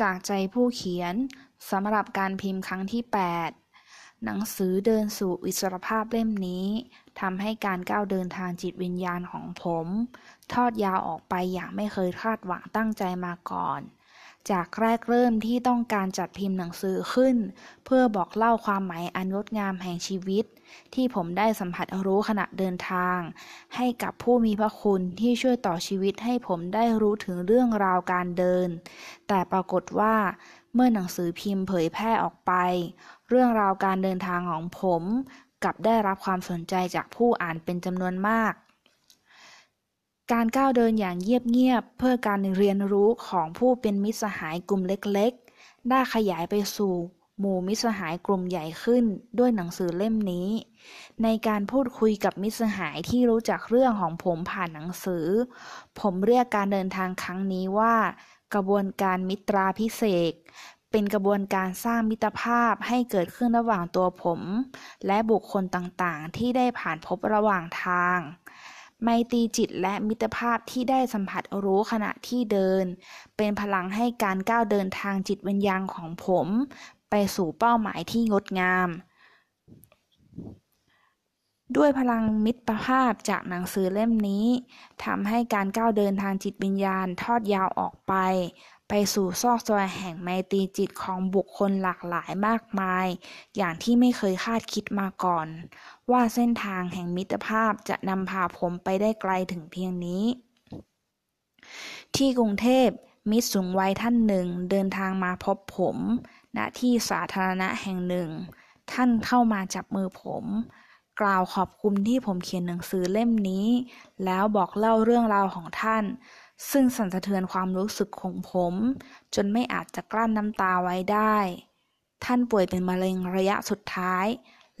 จากใจผู้เขียนสำหรับการพิมพ์ครั้งที่ 8 หนังสือเดินสู่อิสรภาพเล่มนี้ทำให้การก้าวเดินทางจิตวิญญาณของผม ทอดยาวออกไปอย่างไม่เคยคาดหวังตั้งใจมาก่อน จากแรกเริ่มที่ต้องการจัดพิมพ์หนังสือขึ้น เพื่อบอกเล่าความหมายอันงดงามแห่งชีวิต ที่ผมได้สัมผัสรู้ขณะเดินทาง ให้กับผู้มีพระคุณที่ช่วยต่อชีวิตให้ผมได้รู้ถึงเรื่องราวการเดิน แต่ปรากฏว่าเมื่อหนังสือพิมพ์เผยแพร่ออกไป เรื่องราวการเดินทางของผมกลับได้รับความสนใจจากผู้อ่านเป็นจำนวนมาก การก้าวเดินอย่างเงียบๆเพื่อการเรียนรู้ของผู้เป็นมิตรสหายกลุ่มเล็กๆ ได้ขยายไปสู่หมู่มิตรสหายกลุ่มใหญ่ขึ้นด้วยหนังสือเล่มนี้ ในการพูดคุยกับมิตรสหายที่รู้จักเรื่องของผมผ่านหนังสือ ผมเรียกการเดินทางครั้งนี้ว่า กระบวนการมิตราพิเศษเป็นกระบวนการสร้างมิตรภาพให้เกิดขึ้นระหว่างตัวผม และบุคคลต่างๆ ที่ได้ผ่านพบระหว่างทาง ไมตรีจิตและมิตรภาพที่ได้สัมผัสรู้ขณะที่เดิน เป็นพลังให้การก้าวเดินทางจิตวิญญาณของผม ไปสู่เป้าหมายที่งดงาม ด้วยพลังมิตรภาพจากหนังสือเล่มนี้ทำให้การก้าวเดินทางจิตวิญญาณทอดยาวออกไป ไปสู่ซอกซอยแห่งไมตรีจิตของบุคคลหลากหลายมากมาย อย่างที่ไม่เคยคาดคิดมาก่อน ว่าเส้นทางแห่งมิตรภาพจะนำพาผมไปได้ไกลถึงเพียงนี้ ที่กรุงเทพมิตรสูงวัยท่านหนึ่งเดินทางมาพบผม ณที่สาธารณะแห่งหนึ่ง ท่านเข้ามาจับมือผม กล่าวขอบคุณที่ผมเขียนหนังสือเล่มนี้ แล้วบอกเล่าเรื่องราวของท่าน ซึ่งสั่นสะเทือนความรู้สึกของผม จนไม่อาจจะกลั้นน้ำตาไว้ได้ ท่านป่วยเป็นมะเร็งระยะสุดท้าย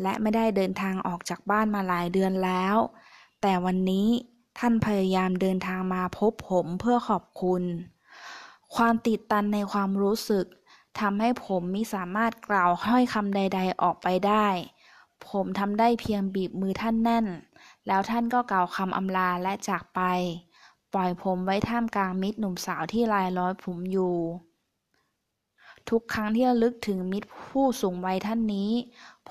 และไม่ได้เดินทางออกจากบ้านมาหลายเดือนแล้ว แต่วันนี้ท่านพยายามเดินทางมาพบผมเพื่อขอบคุณ ความติดตันในความรู้สึกทำให้ผมมิสามารถกล่าวห้อยคำใด ๆ ออกไปได้ ผมทำได้เพียงบีบมือท่านแน่น แล้วท่านก็กล่าวคำอำลาและจากไป ปล่อยผมไว้ท่ามกลางมิตรหนุ่มสาวที่ลายล้อยผมอยู่ ทุกครั้งที่ระลึกถึงมิตรผู้สูงวัยท่านนี้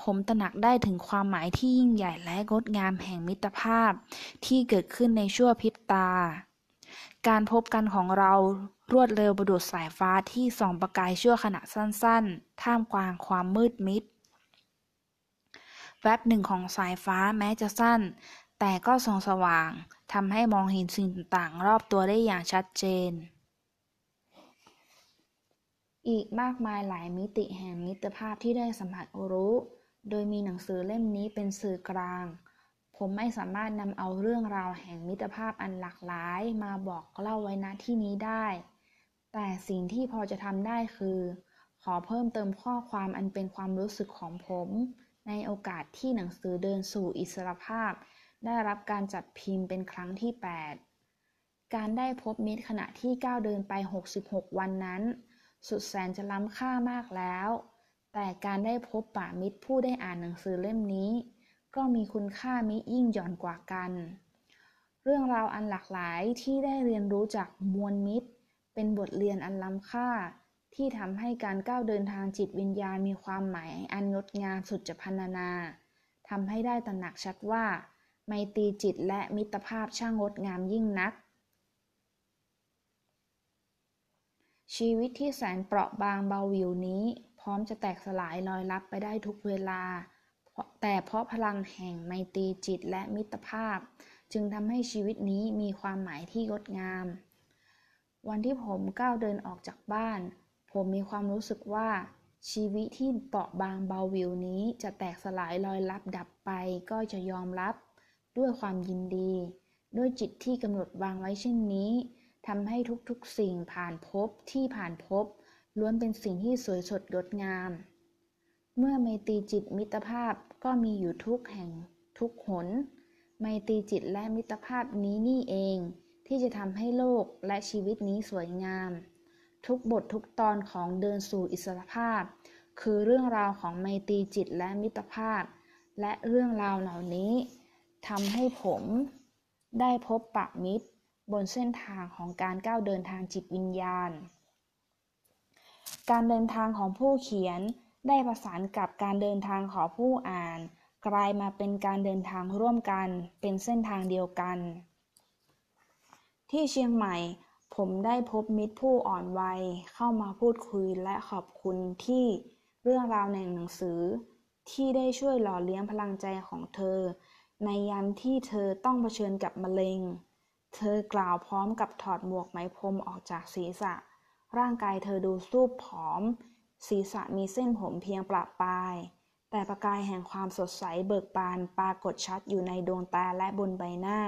ผมตระหนักได้ถึงความหมายที่ยิ่งใหญ่และงดงามแห่งมิตรภาพที่เกิดขึ้นในชั่วพริบตา การพบกันของเรารวดเร็วประดุดสายฟ้าที่ส่องประกายชั่วขณะสั้นๆ ท่ามกลางความมืดมิด แวบหนึ่งของสายฟ้าแม้จะสั้น แต่ก็ส่องสว่าง ทำให้มองเห็นสิ่งต่างๆ รอบตัวได้อย่างชัดเจน อีกมากมายหลายมิติแห่งมิตรภาพที่ได้สัมผัสรู้โดยมีหนังสือเล่มนี้เป็นสื่อกลาง ผมไม่สามารถนำเอาเรื่องราวแห่งมิตรภาพอันหลากหลายมาบอกเล่าไว้ณที่นี้ได้ แต่สิ่งที่พอจะทำได้คือ ขอเพิ่มเติมข้อความอันเป็นความรู้สึกของผม ในโอกาสที่หนังสือเดินสู่อิสรภาพ ได้รับการจัดพิมพ์เป็นครั้งที่ 8 การได้พบมิตรขณะที่ก้าวเดินไป 66 วันนั้น สุดแสนจะล้ำค่ามากแล้ว แต่การได้พบป่ามิตรผู้ได้อ่านหนังสือเล่มนี้ ก็มีคุณค่ามิยิ่งหย่อนกว่ากัน เรื่องราวอันหลากหลายที่ได้เรียนรู้จากมวลมิตร เป็นบทเรียนอันล้ำค่า ที่ทำให้การก้าวเดินทางจิตวิญญาณมีความหมายอันงดงามสุดจะพันนาทำให้ได้ตระหนักชัดว่า ไมตรีจิตและมิตรภาพช่างงดงามยิ่งนัก ชีวิตที่แสนเปราะบางเบาวิวนี้ พร้อมจะแตกสลายลอยลับไปได้ทุกเวลา แต่เพราะพลังแห่งไมตรีจิตและมิตรภาพ จึงทำให้ชีวิตนี้มีความหมายที่งดงาม วันที่ผมก้าวเดินออกจากบ้าน ผมมีความรู้สึกว่าชีวิตที่เปราะบางเบาวิวนี้จะแตกสลายลอยลับดับไปก็จะยอมรับ ด้วยความยินดี ด้วยจิตที่กำหนดวางไว้เช่นนี้ทำให้ทุกๆสิ่งผ่านพบที่ผ่านพบ ล้วนเป็นสิ่งที่สวยสดงดงาม เมื่อไมตรีจิตมิตรภาพก็มีอยู่ทุกแห่งทุกหน ไมตรีจิตและมิตรภาพนี้นี่เอง ที่จะทำให้โลกและชีวิตนี้สวยงาม ทุกบททุกตอนของเดินสู่อิสรภาพ คือเรื่องราวของไมตรีจิตและมิตรภาพ และเรื่องราวเหล่านี้ ทำให้ผมได้พบปะมิตรบนเส้นทางของการก้าวเดินทางจิตวิญญาณ การเดินทางของผู้เขียนได้ประสานกับการเดินทางของผู้อ่าน กลายมาเป็นการเดินทางร่วมกันเป็นเส้นทางเดียวกัน ที่เชียงใหม่ผมได้พบมิตรผู้อ่อนวัยเข้ามาพูดคุยและขอบคุณที่เรื่องราวในหนังสือ ที่ได้ช่วยหล่อเลี้ยงพลังใจของเธอ ในยามที่เธอต้องเผชิญกับมะเร็ง เธอกล่าวพร้อมกับถอดหมวกไหมพรมออกจากศีรษะ ร่างกายเธอดูสูบผอม ศีรษะมีเส้นผมเพียงประปราย แต่ประกายแห่งความสดใสเบิกบานปรากฏชัดอยู่ในดวงตาและบนใบหน้า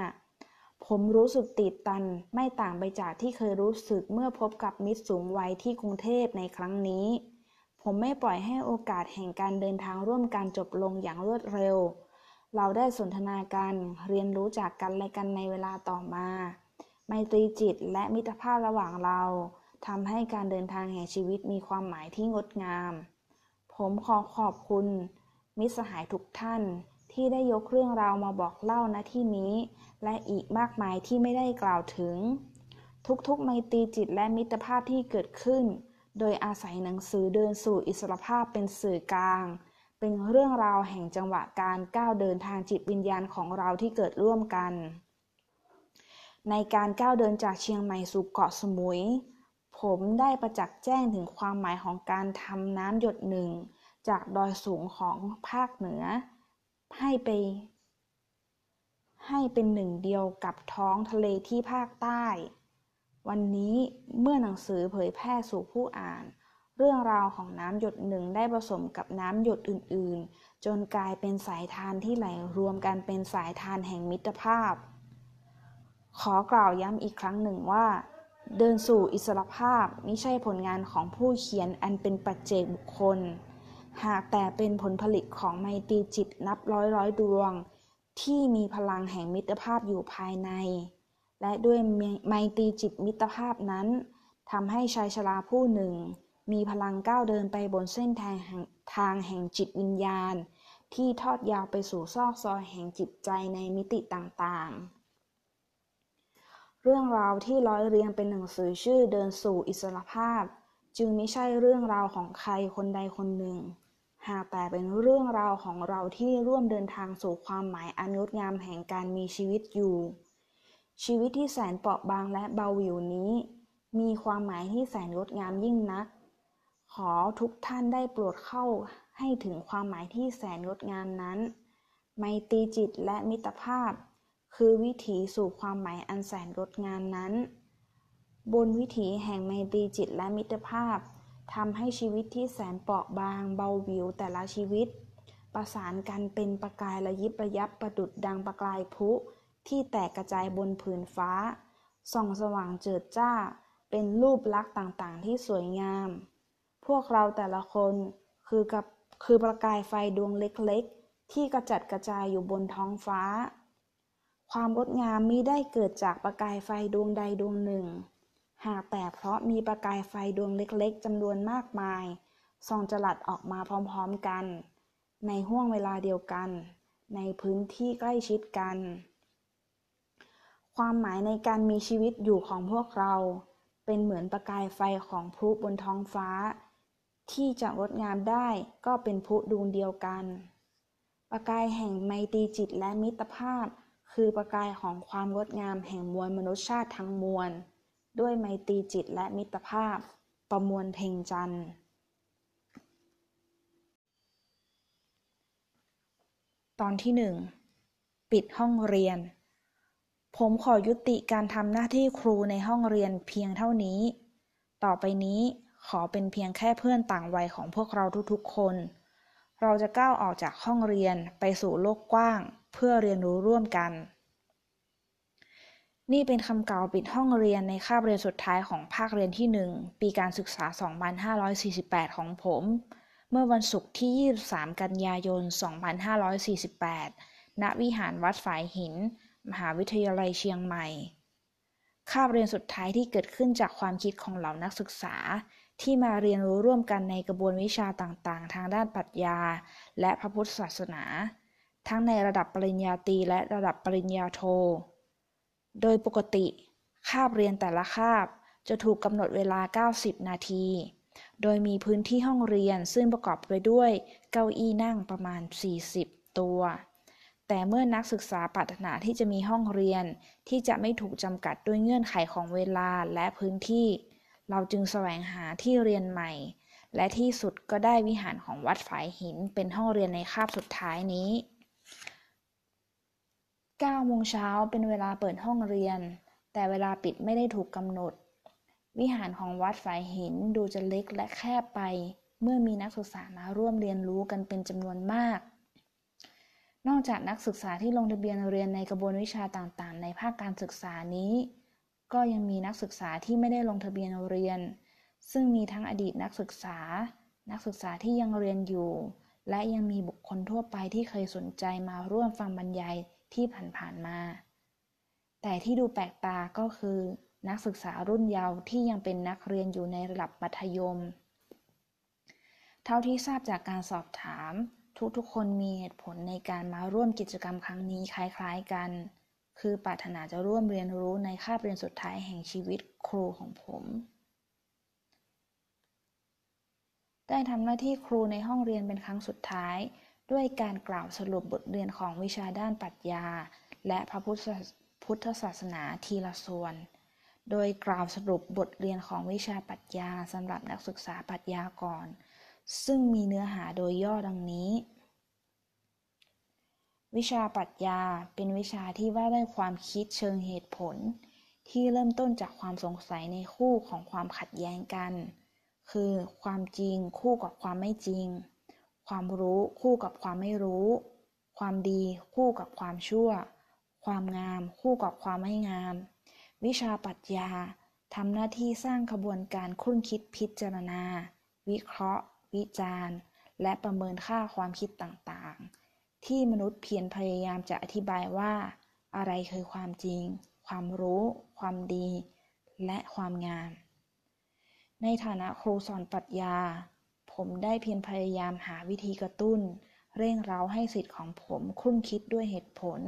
ผมรู้สึกติดตันไม่ต่างไปจากที่เคยรู้สึกเมื่อพบกับมิตรสูงวัยที่กรุงเทพในครั้งนี้ ผมไม่ปล่อยให้โอกาสแห่งการเดินทางร่วมกันจบลงอย่างรวดเร็ว เราได้สนทนากันเรียนรู้จากกันและกันในเวลาต่อมาไมตรีจิตและมิตรภาพระหว่างเราทำให้การเดินทางแห่งชีวิตมีความหมายที่งดงาม ผมขอขอบคุณ มิตรสหายทุกท่านที่ได้ยกเรื่องราวมาบอกเล่าณที่นี้ และอีกมากมายที่ไม่ได้กล่าวถึง ทุกๆไมตรีจิตและมิตรภาพที่เกิดขึ้น โดยอาศัยหนังสือเดินสู่อิสรภาพเป็นสื่อกลาง เป็นเรื่องราวแห่งจังหวะการก้าวเดินทางจิตวิญญาณของเราที่เกิดร่วมกัน ในการก้าวเดินจากเชียงใหม่สู่เกาะสมุย ผมได้ประจักษ์แจ้งถึงความหมายของการทำน้ำหยดหนึ่ง จากดอยสูงของภาคเหนือ ให้ไป ให้เป็นหนึ่งเดียวกับท้องทะเลที่ภาคใต้ วันนี้เมื่อหนังสือเผยแพร่สู่ผู้อ่าน เรื่องราวของน้ำหยดหนึ่งได้ผสมกับน้ำหยดอื่นๆ จนกลายเป็นสายทานที่ไหลรวมกันเป็นสายทานแห่งมิตรภาพ ขอกล่าวย้ำอีกครั้งหนึ่งว่า เดินสู่อิสรภาพไม่ใช่ผลงานของผู้เขียนอันเป็นปัจเจกบุคคล หากแต่เป็นผลผลิตของไมตรีจิตนับร้อยร้อยดวง ที่มีพลังแห่งมิตรภาพอยู่ภายใน และด้วยไมตรีจิตมิตรภาพนั้นทำให้ชายชราผู้หนึ่ง มีพลังก้าวเดินไปบนเส้นทางทางแห่งจิตวิญญาณ ที่ทอดยาวไปสู่ซอกซอยแห่งจิตใจในมิติต่างๆ เรื่องราวที่ร้อยเรียงเป็นหนังสือชื่อเดินสู่อิสรภาพ จึงไม่ใช่เรื่องราวของใครคนใดคนหนึ่ง หากแต่เป็นเรื่องราวของเราที่ร่วมเดินทางสู่ความหมายอันงดงามแห่งการมีชีวิตอยู่ ชีวิตที่แสนเปราะบางและเบาหวิวนี้ มีความหมายที่แสนงดงามยิ่งนัก ขอทุกท่านได้โปรดเข้าให้ถึงความหมายที่แสนงดงามนั้น ไมตรีจิตและมิตรภาพ คือวิถีสู่ความหมายอันแสนงดงามนั้น บนวิถีแห่งไมตรีจิตและมิตรภาพทำให้ชีวิตที่แสนเปราะบางเบาวิวแต่ละชีวิต ประสานกันเป็นประกายระยิบระยับประดุดดังประกายพุที่แตกกระจายบนผืนฟ้า ส่องสว่างเจิดจ้า เป็นรูปลักษณ์ต่างๆ ที่สวยงาม พวกเราแต่ละคนคือกับคือประกายไฟดวงเล็กๆ ที่กระจัดกระจายอยู่บนท้องฟ้า ความงดงามมิได้เกิดจากประกายไฟดวงใดดวงหนึ่ง หากแต่เพราะมีประกายไฟดวงเล็กๆจำนวนมากมายส่องจลัดออกมาพร้อมๆกัน ในห้วงเวลาเดียวกัน ในพื้นที่ใกล้ชิดกัน ความหมายในการมีชีวิตอยู่ของพวกเรา เป็นเหมือนประกายไฟของพลุบนท้องฟ้า ที่จะงดงามได้ก็เป็นพุดวงเดียวกัน ประกายแห่งไมตรีจิตและมิตรภาพ คือประกายของความงดงามแห่งมวลมนุษยชาติทั้งมวล ด้วยไมตรีจิตและมิตรภาพ ประมวลเพ่งจันทร์ตอนที่หนึ่งปิดห้องเรียน ผมขอยุติการทำหน้าที่ครูในห้องเรียนเพียงเท่านี้ ต่อไปนี้ ขอเป็นเพียงแค่เพื่อนต่างวัยของพวกเราทุกๆคน เราจะก้าวออกจากห้องเรียนไปสู่โลกกว้าง เพื่อเรียนรู้ร่วมกัน นี่เป็นคำกล่าวปิดห้องเรียนในคาบเรียนสุดท้ายของภาคเรียนที่ 1 ปีการศึกษา 2548 ของผม เมื่อวันศุกร์ที่ 23 กันยายน 2548 ณ วิหารวัดฝายหิน มหาวิทยาลัยเชียงใหม่คาบเรียนสุดท้ายที่เกิดขึ้นจากความคิดของเหล่านักศึกษา ที่มาเรียนรู้ร่วมกันในกระบวนวิชาต่างๆ ทางด้านปรัชญา และพระพุทธศาสนา ทั้งในระดับปริญญาตรีและระดับปริญญาโท โดยปกติ คาบเรียนแต่ละคาบจะถูกกำหนดเวลา 90 นาที โดยมีพื้นที่ห้องเรียนซึ่งประกอบไปด้วยเก้าอี้นั่งประมาณ 40 ตัว แต่เมื่อนักศึกษาปรารถนาที่จะมีห้องเรียนที่จะไม่ถูกจำกัดด้วยเงื่อนไขของเวลาและพื้นที่ เราจึงแสวงหาที่เรียนใหม่ และที่สุดก็ได้วิหารของวัดฝายหินเป็นห้องเรียนในคาบสุดท้ายนี้9โมงเช้าเป็นเวลาเปิดห้องเรียน แต่เวลาปิดไม่ได้ถูกกำหนด วิหารของวัดฝายหินดูจะเล็กและแคบไป เมื่อมีนักศึกษามาร่วมเรียนรู้กันเป็นจำนวนมากนอกจากนักศึกษาที่ลงทะเบียนเรียนในกระบวนวิชาต่างๆ ในภาคการศึกษานี้ ก็ยังมีนักศึกษาที่ไม่ได้ลงทะเบียนเรียน ซึ่งมีทั้งอดีตนักศึกษา นักศึกษาที่ยังเรียนอยู่ และยังมีบุคคลทั่วไปที่เคยสนใจมาร่วมฟังบรรยายที่ผ่านๆมา แต่ที่ดูแปลกตาก็คือ นักศึกษารุ่นเยาว์ที่ยังเป็นนักเรียนอยู่ในระดับมัธยม เท่าที่ทราบจากการสอบถาม ทุกๆคนมีเหตุผลในการมาร่วมกิจกรรมครั้งนี้คล้ายๆกัน คือปรารถนาจะร่วมเรียนรู้ในคาบเรียนสุดท้ายแห่งชีวิตครูของผม ได้ทำหน้าที่ครูในห้องเรียนเป็นครั้งสุดท้าย ด้วยการกล่าวสรุปบทเรียนของวิชาด้านปรัชญา และพระพุทธศาสนาทีละส่วน โดยกล่าวสรุปบทเรียนของวิชาปรัชญาสำหรับนักศึกษาปรัชญาก่อน ซึ่งมีเนื้อหาโดยย่อดังนี้ วิชาปรัชญาเป็นวิชาที่ว่าด้วยความคิดเชิงเหตุผล ที่เริ่มต้นจากความสงสัยในคู่ของความขัดแย้งกัน คือความจริงคู่กับความไม่จริง ความรู้คู่กับความไม่รู้ ความดีคู่กับความชั่ว ความงามคู่กับความไม่งาม วิชาปรัชญาทำหน้าที่สร้างขบวนการคุ้นคิดพิจารณา วิเคราะห์ วิจารณ์ และประเมินค่าความคิดต่างๆ ที่มนุษย์เพียรพยายามจะอธิบายว่า อะไรคือความจริง ความรู้ ความดี และความงาม ในฐานะครูสอนปรัชญา ผมได้เพียรพยายามหาวิธีกระตุ้น เร่งเร้าให้สิทธิ์ของผมคุ้นคิดด้วยเหตุผล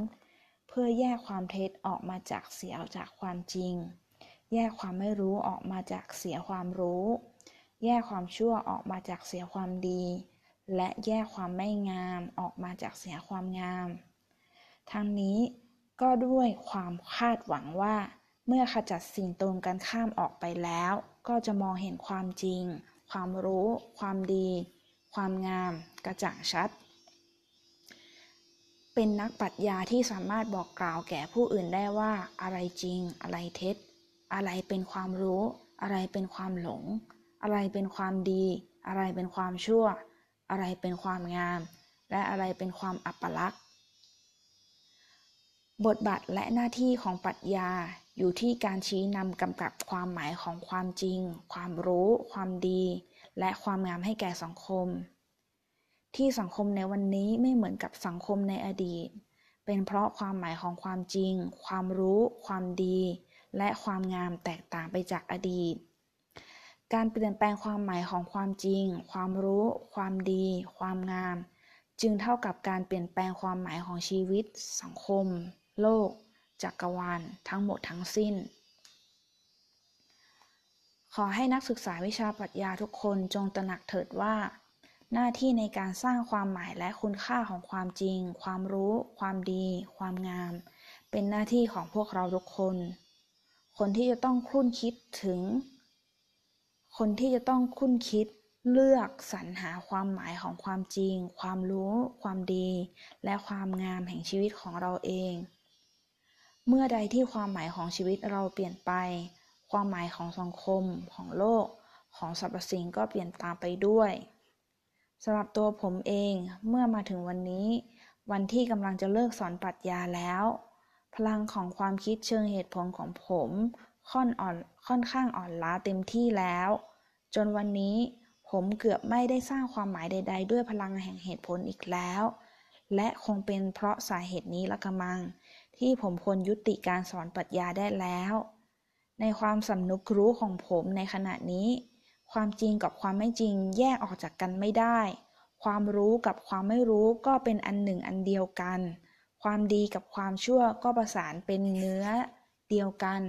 เพื่อแยกความเท็จออกมาจากเสียจากความจริง แยกความไม่รู้ออกมาจากเสียความรู้ แยกความชั่วออกมาจากเสียความดี และแยกความไม่งามออกมาจากเสียความงาม ทั้งนี้ก็ด้วยความคาดหวังว่า เมื่อขจัดสิ่งตรงกันข้ามออกไปแล้ว ก็จะมองเห็นความจริง ความรู้ ความดี ความงาม กระจ่างชัด เป็นนักปรัชญาที่สามารถบอกกล่าวแก่ผู้อื่นได้ว่า อะไรจริง อะไรเท็จ อะไรเป็นความรู้ อะไรเป็นความหลง อะไรเป็นความดี อะไรเป็นความชั่ว อะไรเป็นความงาม และอะไรเป็นความอัปลักษณ์ บทบาทและหน้าที่ของปรัชญาอยู่ที่การชี้นำกำกับความหมายของความจริง ความรู้ ความดี และความงามให้แก่สังคม ที่สังคมในวันนี้ไม่เหมือนกับสังคมในอดีต เป็นเพราะความหมายของความจริง ความรู้ ความดี และความงามแตกต่างไปจากอดีต การเปลี่ยนแปลงความหมายของความจริง ความรู้ ความดี ความงาม จึงเท่ากับการเปลี่ยนแปลงความหมายของชีวิต สังคม โลก จักรวาล ทั้งหมดทั้งสิ้น ขอให้นักศึกษาวิชาปรัชญาทุกคนจงตระหนักเถิดว่า หน้าที่ในการสร้างความหมายและคุณค่าของความจริง ความรู้ ความดี ความงาม เป็นหน้าที่ของพวกเราทุกคน คนที่จะต้องคุ้นคิดถึง คนที่จะต้องคุ้นคิดเลือกสรรหาความหมายของความจริง ความรู้ ความดี และความงามแห่งชีวิตของเราเอง เมื่อใดที่ความหมายของชีวิตเราเปลี่ยนไป ความหมายของสังคม ของโลก ของสรรพสิ่งก็เปลี่ยนตามไปด้วยสำหรับตัวผมเองเมื่อมาถึงวันนี้ วันที่กำลังจะเลิกสอนปรัชญาแล้ว พลังของความคิดเชิงเหตุผลของผม ค่อนอ่อนค่อนข้างอ่อนล้าเต็มที่แล้ว จนวันนี้ผมเกือบไม่ได้สร้างความหมายใด ๆ ด้วยพลังแห่งเหตุผลอีกแล้ว และคงเป็นเพราะสาเหตุนี้ละกะมัง ที่ผมควรยุติการสอนปรัชญาได้แล้ว ในความสำนึกรู้ของผมในขณะนี้ ความจริงกับความไม่จริงแยกออกจากกันไม่ได้ ความรู้กับความไม่รู้ก็เป็นอันหนึ่งอันเดียวกัน ความดีกับความชั่วก็ประสานเป็นเนื้อเดียวกัน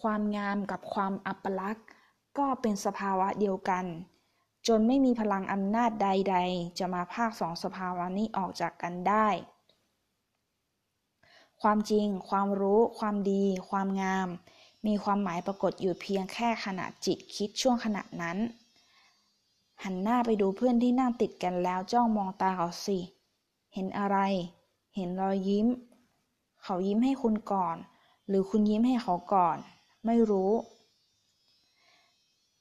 ความงามกับความอัปลักษณ์ ก็เป็นสภาวะเดียวกัน จนไม่มีพลังอำนาจใด ๆ จะมาภาคสองสภาวะนี้ออกจากกันได้ ความจริง ความรู้ ความดี ความงาม มีความหมายปรากฏอยู่เพียงแค่ขณะจิตคิดช่วงขณะนั้น หันหน้าไปดูเพื่อนที่นั่งติดกันแล้วจ้องมองตาเขาสิ เห็นอะไร เห็นรอยยิ้ม เขายิ้มให้คุณก่อน หรือคุณยิ้มให้เขาก่อน ไม่รู้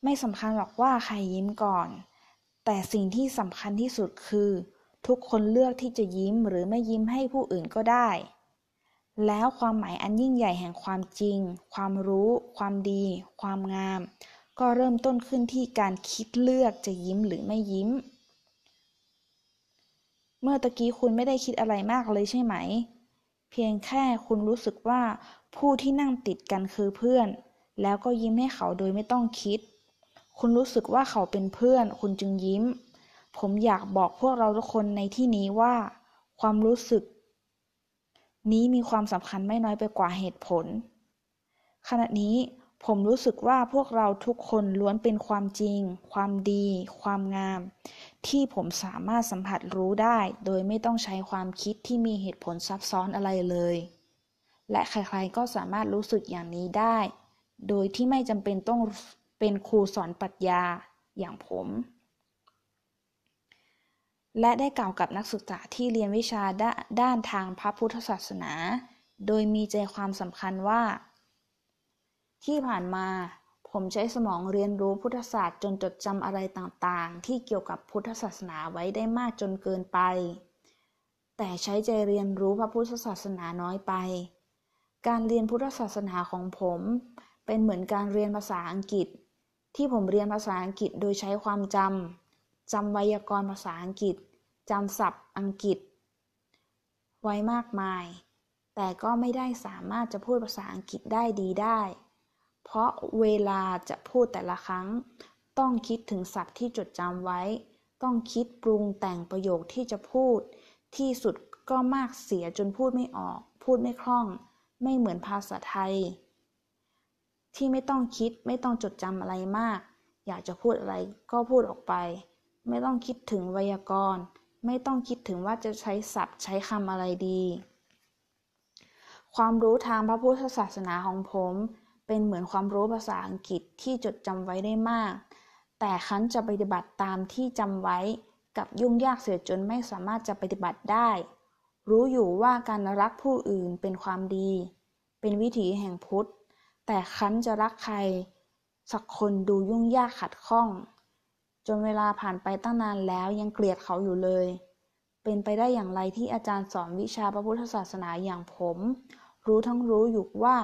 ไม่สำคัญหรอกว่าใครยิ้มก่อน แต่สิ่งที่สำคัญที่สุดคือ ทุกคนเลือกที่จะยิ้มหรือไม่ยิ้มให้ผู้อื่นก็ได้ แล้วความหมายอันยิ่งใหญ่แห่งความจริง ความรู้ ความดี ความงาม ก็เริ่มต้นขึ้นที่การคิดเลือกจะยิ้มหรือไม่ยิ้ม เมื่อตะกี้คุณไม่ได้คิดอะไรมากเลยใช่ไหม เพียงแค่คุณรู้สึกว่าผู้ที่นั่งติดกันคือเพื่อน แล้วก็ยิ้มให้เขาโดยไม่ต้องคิด คุณรู้สึกว่าเขาเป็นเพื่อน คุณจึงยิ้ม ผมอยากบอกพวกเราทุกคนในที่นี้ว่า ความรู้สึก นี้มีความสำคัญไม่น้อยไปกว่าเหตุผลขณะนี้ ผมรู้สึกว่าพวกเราทุกคนล้วนเป็นความจริง ความดี ความงาม ที่ผมสามารถสัมผัสรู้ได้ โดยไม่ต้องใช้ความคิดที่มีเหตุผลซับซ้อนอะไรเลย และใครๆก็สามารถรู้สึกอย่างนี้ได้ โดยที่ไม่จำเป็นต้องเป็นครูสอนปรัชญาอย่างผม และได้กล่าวกับนักศึกษาที่เรียนวิชาดด้านทางพระพุทธศาสนา โดยมีใจความสำคัญว่า ที่ผ่านมาผมใช้สมองเรียนรู้พุทธศาสตร์จนจดจำอะไรต่างๆ ที่เกี่ยวกับพุทธศาสนาไว้ได้มากจนเกินไป แต่ใช้ใจเรียนรู้พระพุทธศาสนาน้อยไป การเรียนพุทธศาสนาของผมเป็นเหมือนการเรียนภาษาอังกฤษ ที่ผมเรียนภาษาอังกฤษโดยใช้ความจำจำไวยากรณ์ภาษาอังกฤษจำศัพท์อังกฤษ ไว้มากมาย แต่ก็ไม่ได้สามารถจะพูดภาษาอังกฤษได้ดีได้ เพราะเวลาจะพูดแต่ละครั้ง ต้องคิดถึงศัพท์ที่จดจำไว้ ต้องคิดปรุงแต่งประโยคที่จะพูด ที่สุดก็มากเสียจนพูดไม่ออก พูดไม่คล่อง ไม่เหมือนภาษาไทย ที่ไม่ต้องคิดไม่ต้องจดจำอะไรมาก อยากจะพูดอะไรก็พูดออกไป ไม่ต้องคิดถึงไวยากรณ์ไม่ต้องคิดถึงว่าจะใช้ศัพท์ใช้คำอะไรดี ความรู้ทางพระพุทธศาสนาของผม เป็นเหมือนความรู้ภาษาอังกฤษที่จดจำไว้ได้มาก แต่คันจะปฏิบัติตามที่จำไว้กับยุ่งยากเสียจนไม่สามารถจะปฏิบัติได้ รู้อยู่ว่าการรักผู้อื่นเป็นความดี เป็นวิถีแห่งพุทธ แต่คันจะรักใคร สักคนดูยุ่งยากขัดข้อง จนเวลาผ่านไปตั้งนานแล้วยังเกลียดเขาอยู่เลยเป็นไปได้อย่างไรที่อาจารย์สอนวิชาพระพุทธศาสนาอย่างผม รู้ทั้งรู้อยู่ว่า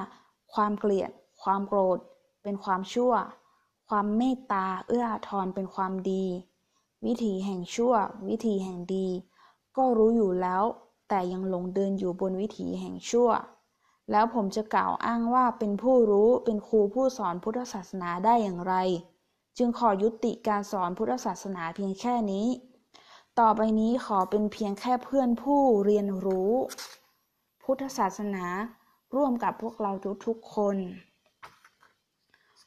ความเกลียด ความโกรธเป็นความชั่ว ความเมตตาเอื้ออาทรเป็นความดี วิถีแห่งชั่ว วิถีแห่งดี ก็รู้อยู่แล้ว แต่ยังหลงเดินอยู่บนวิถีแห่งชั่ว แล้วผมจะกล่าวอ้างว่าเป็นผู้รู้เป็นครูผู้สอนพุทธศาสนาได้อย่างไร จึงขอยุติการสอนพุทธศาสนาเพียงแค่นี้ ต่อไปนี้ขอเป็นเพียงแค่เพื่อนผู้เรียนรู้ พุทธศาสนาร่วมกับพวกเราทุกๆคน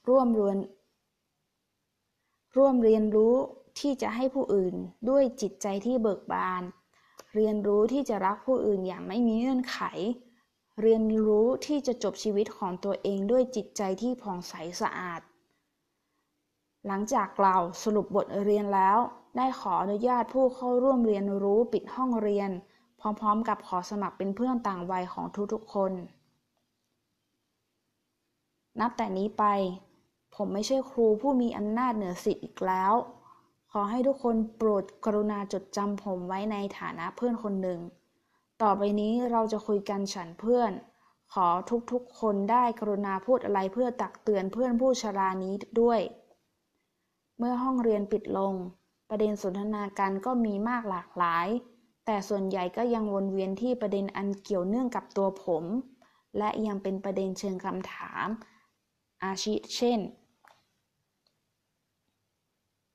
ร่วมรียนร่วมเรียนรู้ที่จะให้ผู้อื่นด้วยจิตใจที่เบิกบาน เรียนรู้ที่จะรักผู้อื่นอย่างไม่มีเงื่อนไข เรียนรู้ที่จะจบชีวิตของตัวเองด้วยจิตใจที่ผ่องใสสะอาด หลังจากกล่าวสรุปบทเรียนแล้ว ได้ขออนุญาตผู้เข้าร่วมเรียนรู้ปิดห้องเรียน พร้อมๆ กับขอสมัครเป็นเพื่อนต่างวัยของทุกๆคน นับแต่นี้ไป ผมไม่ใช่ครูผู้มีอำนาจเหนือสิทธิ์อีกแล้ว ขอให้ทุกคนโปรดกรุณาจดจำผมไว้ในฐานะเพื่อนคนหนึ่ง ต่อไปนี้เราจะคุยกันฉันเพื่อน ขอทุกๆคนได้กรุณาพูดอะไรเพื่อตักเตือนเพื่อนผู้ชรานี้ด้วย เมื่อห้องเรียนปิดลง ประเด็นสนทนาการก็มีมากหลากหลาย แต่ส่วนใหญ่ก็ยังวนเวียนที่ประเด็นอันเกี่ยวเนื่องกับตัวผม และยังเป็นประเด็นเชิงคำถามอาชิเช่น